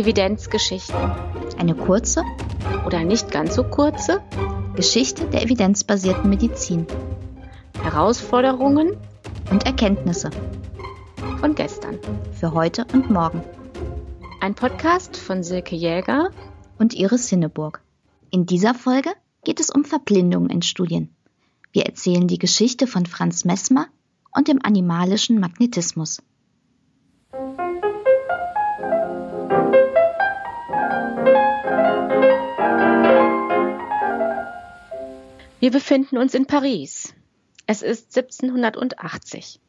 Evidenzgeschichten. Eine kurze oder nicht ganz so kurze Geschichte der evidenzbasierten Medizin. Herausforderungen und Erkenntnisse von gestern. Für heute und morgen. Ein Podcast von Silke Jäger und Iris Hinneburg. In dieser Folge geht es um Verblindung in Studien. Wir erzählen die Geschichte von Franz Messmer und dem animalischen Magnetismus. Wir befinden uns in Paris. Es ist 1780,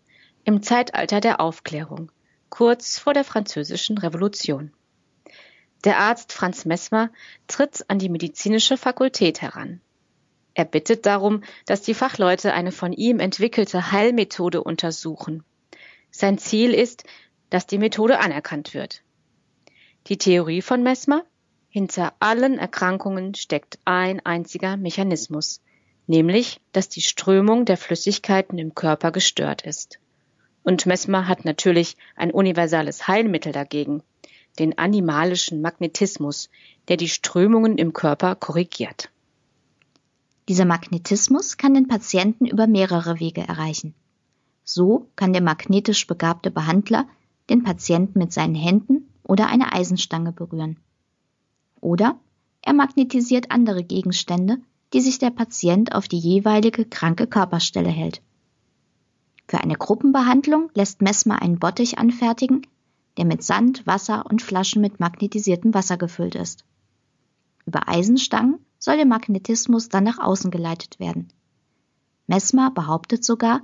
im Zeitalter der Aufklärung, kurz vor der Französischen Revolution. Der Arzt Franz Messmer tritt an die medizinische Fakultät heran. Er bittet darum, dass die Fachleute eine von ihm entwickelte Heilmethode untersuchen. Sein Ziel ist, dass die Methode anerkannt wird. Die Theorie von Messmer? Hinter allen Erkrankungen steckt ein einziger Mechanismus, nämlich dass die Strömung der Flüssigkeiten im Körper gestört ist. Und Messmer hat natürlich ein universales Heilmittel dagegen, den animalischen Magnetismus, der die Strömungen im Körper korrigiert. Dieser Magnetismus kann den Patienten über mehrere Wege erreichen. So kann der magnetisch begabte Behandler den Patienten mit seinen Händen oder eine Eisenstange berühren. Oder er magnetisiert andere Gegenstände, die sich der Patient auf die jeweilige kranke Körperstelle hält. Für eine Gruppenbehandlung lässt Messmer einen Bottich anfertigen, der mit Sand, Wasser und Flaschen mit magnetisiertem Wasser gefüllt ist. Über Eisenstangen soll der Magnetismus dann nach außen geleitet werden. Messmer behauptet sogar,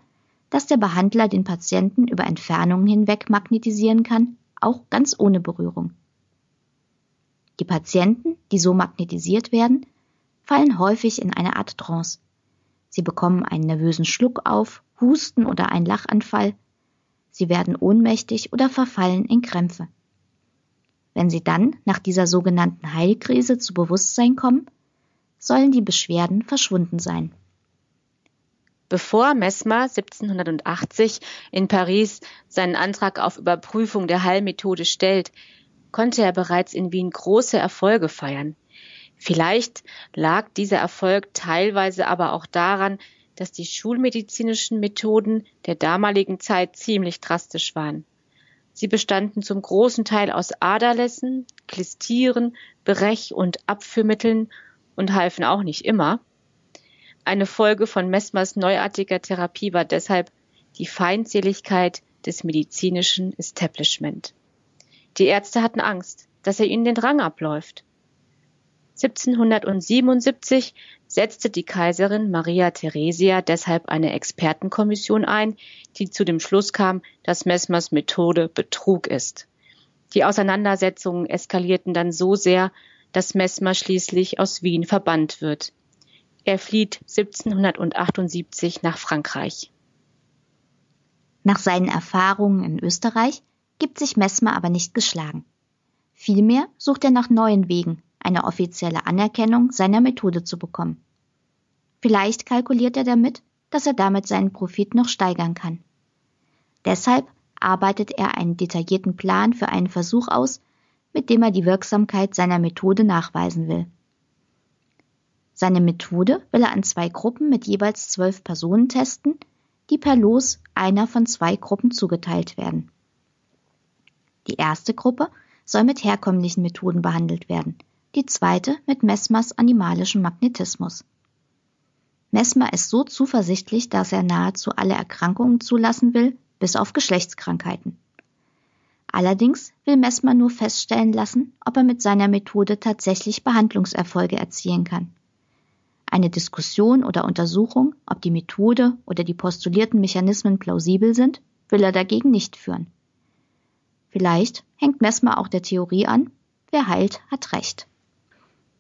dass der Behandler den Patienten über Entfernungen hinweg magnetisieren kann, auch ganz ohne Berührung. Die Patienten, die so magnetisiert werden, fallen häufig in eine Art Trance. Sie bekommen einen nervösen Schluck auf, Husten oder einen Lachanfall. Sie werden ohnmächtig oder verfallen in Krämpfe. Wenn sie dann nach dieser sogenannten Heilkrise zu Bewusstsein kommen, sollen die Beschwerden verschwunden sein. Bevor Messmer 1780 in Paris seinen Antrag auf Überprüfung der Heilmethode stellt, konnte er bereits in Wien große Erfolge feiern. Vielleicht lag dieser Erfolg teilweise aber auch daran, dass die schulmedizinischen Methoden der damaligen Zeit ziemlich drastisch waren. Sie bestanden zum großen Teil aus Aderlässen, Klistieren, Brech- und Abführmitteln und halfen auch nicht immer. Eine Folge von Messmers neuartiger Therapie war deshalb die Feindseligkeit des medizinischen Establishment. Die Ärzte hatten Angst, dass er ihnen den Rang abläuft. 1777 setzte die Kaiserin Maria Theresia deshalb eine Expertenkommission ein, die zu dem Schluss kam, dass Messmers Methode Betrug ist. Die Auseinandersetzungen eskalierten dann so sehr, dass Messmer schließlich aus Wien verbannt wird. Er flieht 1778 nach Frankreich. Nach seinen Erfahrungen in Österreich gibt sich Messmer aber nicht geschlagen. Vielmehr sucht er nach neuen Wegen, eine offizielle Anerkennung seiner Methode zu bekommen. Vielleicht kalkuliert er damit, dass er damit seinen Profit noch steigern kann. Deshalb arbeitet er einen detaillierten Plan für einen Versuch aus, mit dem er die Wirksamkeit seiner Methode nachweisen will. Seine Methode will er an zwei Gruppen mit jeweils zwölf Personen testen, die per Los einer von zwei Gruppen zugeteilt werden. Die erste Gruppe soll mit herkömmlichen Methoden behandelt werden, die zweite mit Messmers animalischem Magnetismus. Messmer ist so zuversichtlich, dass er nahezu alle Erkrankungen zulassen will, bis auf Geschlechtskrankheiten. Allerdings will Messmer nur feststellen lassen, ob er mit seiner Methode tatsächlich Behandlungserfolge erzielen kann. Eine Diskussion oder Untersuchung, ob die Methode oder die postulierten Mechanismen plausibel sind, will er dagegen nicht führen. Vielleicht hängt Messmer auch der Theorie an, wer heilt, hat Recht.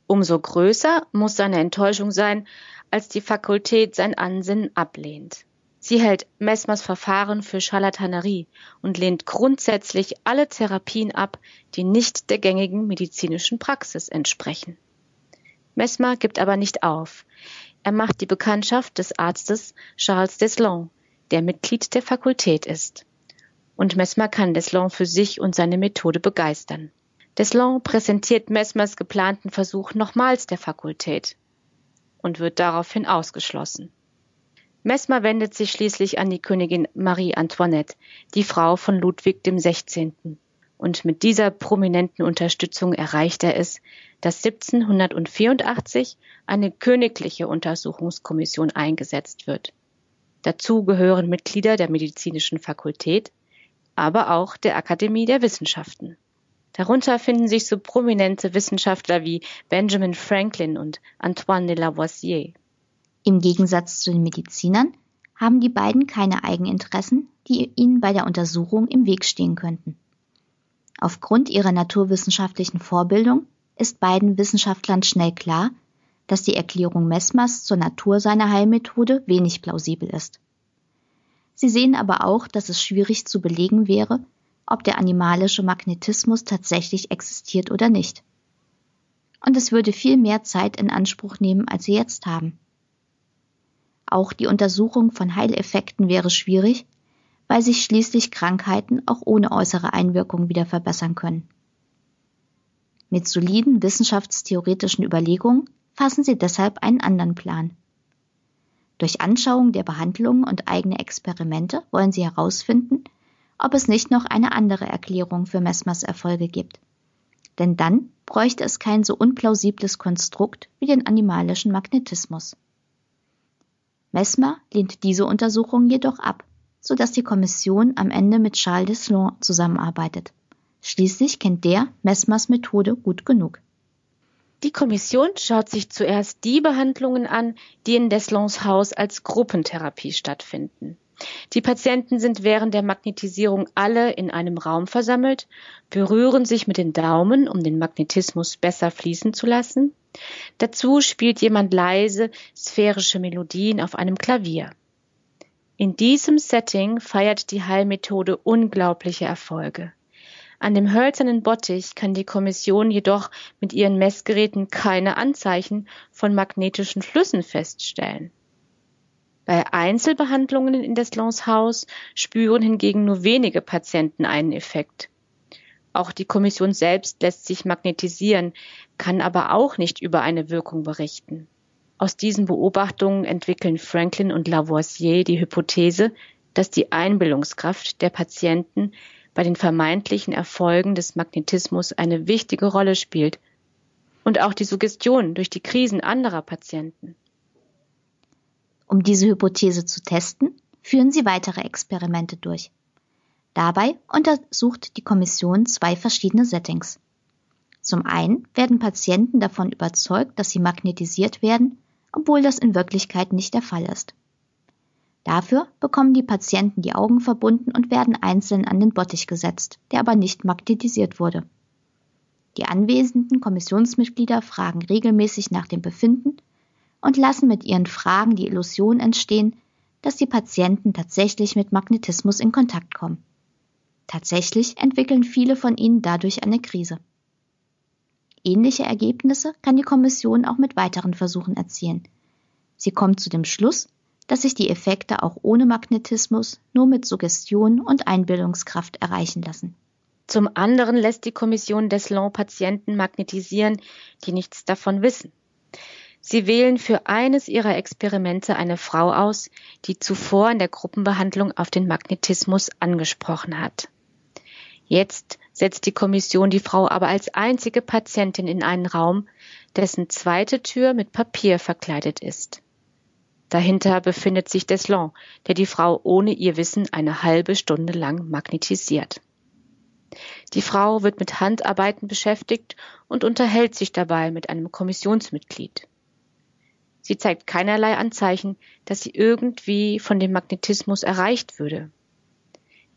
Umso größer muss seine Enttäuschung sein, als die Fakultät sein Ansinnen ablehnt. Sie hält Messmers Verfahren für Charlatanerie und lehnt grundsätzlich alle Therapien ab, die nicht der gängigen medizinischen Praxis entsprechen. Messmer gibt aber nicht auf. Er macht die Bekanntschaft des Arztes Charles Deslon, der Mitglied der Fakultät ist. Und Messmer kann Deslon für sich und seine Methode begeistern. Deslan präsentiert Mesmers geplanten Versuch nochmals der Fakultät und wird daraufhin ausgeschlossen. Mesmer wendet sich schließlich an die Königin Marie Antoinette, die Frau von Ludwig dem 16. Und mit dieser prominenten Unterstützung erreicht er es, dass 1784 eine königliche Untersuchungskommission eingesetzt wird. Dazu gehören Mitglieder der medizinischen Fakultät, aber auch der Akademie der Wissenschaften. Darunter finden sich so prominente Wissenschaftler wie Benjamin Franklin und Antoine de Lavoisier. Im Gegensatz zu den Medizinern haben die beiden keine Eigeninteressen, die ihnen bei der Untersuchung im Weg stehen könnten. Aufgrund ihrer naturwissenschaftlichen Vorbildung ist beiden Wissenschaftlern schnell klar, dass die Erklärung Messmers zur Natur seiner Heilmethode wenig plausibel ist. Sie sehen aber auch, dass es schwierig zu belegen wäre, ob der animalische Magnetismus tatsächlich existiert oder nicht. Und es würde viel mehr Zeit in Anspruch nehmen, als sie jetzt haben. Auch die Untersuchung von Heileffekten wäre schwierig, weil sich schließlich Krankheiten auch ohne äußere Einwirkung wieder verbessern können. Mit soliden wissenschaftstheoretischen Überlegungen fassen sie deshalb einen anderen Plan. Durch Anschauung der Behandlungen und eigene Experimente wollen sie herausfinden, ob es nicht noch eine andere Erklärung für Messmers Erfolge gibt. Denn dann bräuchte es kein so unplausibles Konstrukt wie den animalischen Magnetismus. Mesmer lehnt diese Untersuchung jedoch ab, so dass die Kommission am Ende mit Charles Deslon zusammenarbeitet. Schließlich kennt der Messmers Methode gut genug. Die Kommission schaut sich zuerst die Behandlungen an, die in Deslons Haus als Gruppentherapie stattfinden. Die Patienten sind während der Magnetisierung alle in einem Raum versammelt, berühren sich mit den Daumen, um den Magnetismus besser fließen zu lassen. Dazu spielt jemand leise sphärische Melodien auf einem Klavier. In diesem Setting feiert die Heilmethode unglaubliche Erfolge. An dem hölzernen Bottich kann die Kommission jedoch mit ihren Messgeräten keine Anzeichen von magnetischen Flüssen feststellen. Bei Einzelbehandlungen in Deslons Haus spüren hingegen nur wenige Patienten einen Effekt. Auch die Kommission selbst lässt sich magnetisieren, kann aber auch nicht über eine Wirkung berichten. Aus diesen Beobachtungen entwickeln Franklin und Lavoisier die Hypothese, dass die Einbildungskraft der Patienten bei den vermeintlichen Erfolgen des Magnetismus eine wichtige Rolle spielt und auch die Suggestion durch die Krisen anderer Patienten. Um diese Hypothese zu testen, führen sie weitere Experimente durch. Dabei untersucht die Kommission zwei verschiedene Settings. Zum einen werden Patienten davon überzeugt, dass sie magnetisiert werden, obwohl das in Wirklichkeit nicht der Fall ist. Dafür bekommen die Patienten die Augen verbunden und werden einzeln an den Bottich gesetzt, der aber nicht magnetisiert wurde. Die anwesenden Kommissionsmitglieder fragen regelmäßig nach dem Befinden und lassen mit ihren Fragen die Illusion entstehen, dass die Patienten tatsächlich mit Magnetismus in Kontakt kommen. Tatsächlich entwickeln viele von ihnen dadurch eine Krise. Ähnliche Ergebnisse kann die Kommission auch mit weiteren Versuchen erzielen. Sie kommt zu dem Schluss, dass sich die Effekte auch ohne Magnetismus nur mit Suggestion und Einbildungskraft erreichen lassen. Zum anderen lässt die Kommission Deslon Patienten magnetisieren, die nichts davon wissen. Sie wählen für eines ihrer Experimente eine Frau aus, die zuvor in der Gruppenbehandlung auf den Magnetismus angesprochen hat. Jetzt setzt die Kommission die Frau aber als einzige Patientin in einen Raum, dessen zweite Tür mit Papier verkleidet ist. Dahinter befindet sich Deslon, der die Frau ohne ihr Wissen eine halbe Stunde lang magnetisiert. Die Frau wird mit Handarbeiten beschäftigt und unterhält sich dabei mit einem Kommissionsmitglied. Sie zeigt keinerlei Anzeichen, dass sie irgendwie von dem Magnetismus erreicht würde.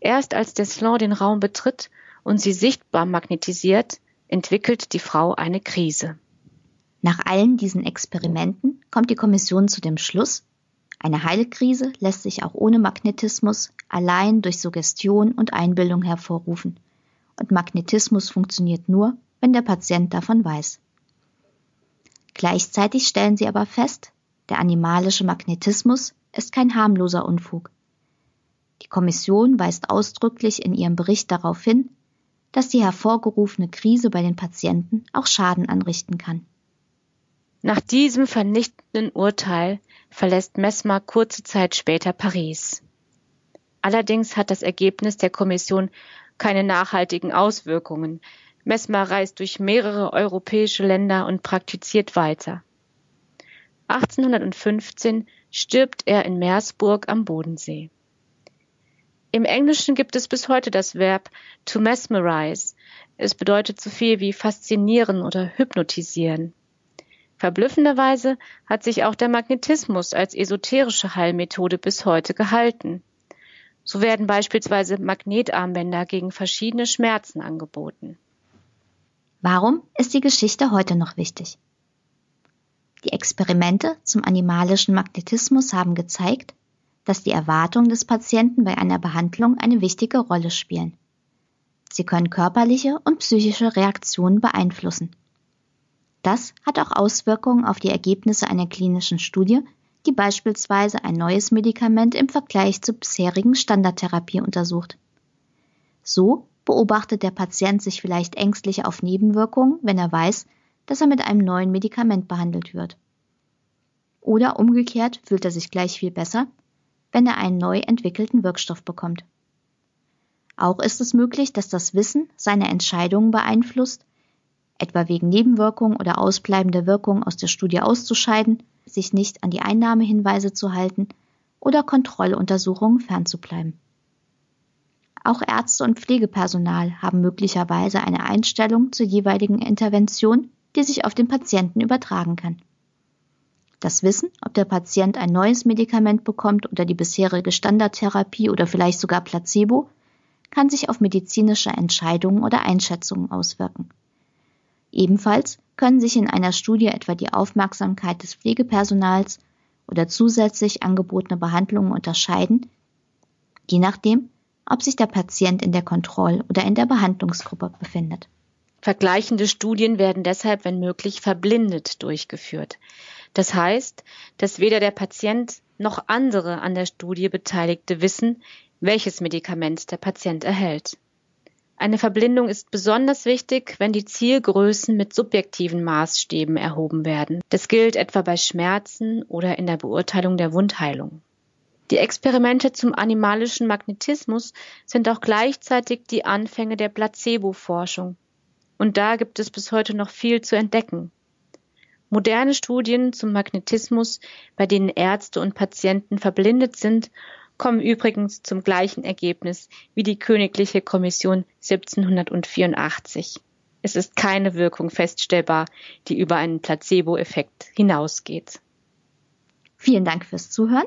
Erst als Deslon den Raum betritt und sie sichtbar magnetisiert, entwickelt die Frau eine Krise. Nach allen diesen Experimenten kommt die Kommission zu dem Schluss, eine Heilkrise lässt sich auch ohne Magnetismus allein durch Suggestion und Einbildung hervorrufen. Und Magnetismus funktioniert nur, wenn der Patient davon weiß. Gleichzeitig stellen sie aber fest, der animalische Magnetismus ist kein harmloser Unfug. Die Kommission weist ausdrücklich in ihrem Bericht darauf hin, dass die hervorgerufene Krise bei den Patienten auch Schaden anrichten kann. Nach diesem vernichtenden Urteil verlässt Mesmer kurze Zeit später Paris. Allerdings hat das Ergebnis der Kommission keine nachhaltigen Auswirkungen. Mesmer reist durch mehrere europäische Länder und praktiziert weiter. 1815 stirbt er in Meersburg am Bodensee. Im Englischen gibt es bis heute das Verb to mesmerize. Es bedeutet so viel wie faszinieren oder hypnotisieren. Verblüffenderweise hat sich auch der Magnetismus als esoterische Heilmethode bis heute gehalten. So werden beispielsweise Magnetarmbänder gegen verschiedene Schmerzen angeboten. Warum ist die Geschichte heute noch wichtig? Die Experimente zum animalischen Magnetismus haben gezeigt, dass die Erwartungen des Patienten bei einer Behandlung eine wichtige Rolle spielen. Sie können körperliche und psychische Reaktionen beeinflussen. Das hat auch Auswirkungen auf die Ergebnisse einer klinischen Studie, die beispielsweise ein neues Medikament im Vergleich zur bisherigen Standardtherapie untersucht. So beobachtet der Patient sich vielleicht ängstlich auf Nebenwirkungen, wenn er weiß, dass er mit einem neuen Medikament behandelt wird. Oder umgekehrt fühlt er sich gleich viel besser, wenn er einen neu entwickelten Wirkstoff bekommt. Auch ist es möglich, dass das Wissen seine Entscheidungen beeinflusst, etwa wegen Nebenwirkungen oder ausbleibender Wirkung aus der Studie auszuscheiden, sich nicht an die Einnahmehinweise zu halten oder Kontrolluntersuchungen fernzubleiben. Auch Ärzte und Pflegepersonal haben möglicherweise eine Einstellung zur jeweiligen Intervention, die sich auf den Patienten übertragen kann. Das Wissen, ob der Patient ein neues Medikament bekommt oder die bisherige Standardtherapie oder vielleicht sogar Placebo, kann sich auf medizinische Entscheidungen oder Einschätzungen auswirken. Ebenfalls können sich in einer Studie etwa die Aufmerksamkeit des Pflegepersonals oder zusätzlich angebotene Behandlungen unterscheiden, je nachdem, ob sich der Patient in der Kontroll- oder in der Behandlungsgruppe befindet. Vergleichende Studien werden deshalb, wenn möglich, verblindet durchgeführt. Das heißt, dass weder der Patient noch andere an der Studie Beteiligte wissen, welches Medikament der Patient erhält. Eine Verblindung ist besonders wichtig, wenn die Zielgrößen mit subjektiven Maßstäben erhoben werden. Das gilt etwa bei Schmerzen oder in der Beurteilung der Wundheilung. Die Experimente zum animalischen Magnetismus sind auch gleichzeitig die Anfänge der Placebo-Forschung. Und da gibt es bis heute noch viel zu entdecken. Moderne Studien zum Magnetismus, bei denen Ärzte und Patienten verblindet sind, kommen übrigens zum gleichen Ergebnis wie die Königliche Kommission 1784. Es ist keine Wirkung feststellbar, die über einen Placebo-Effekt hinausgeht. Vielen Dank fürs Zuhören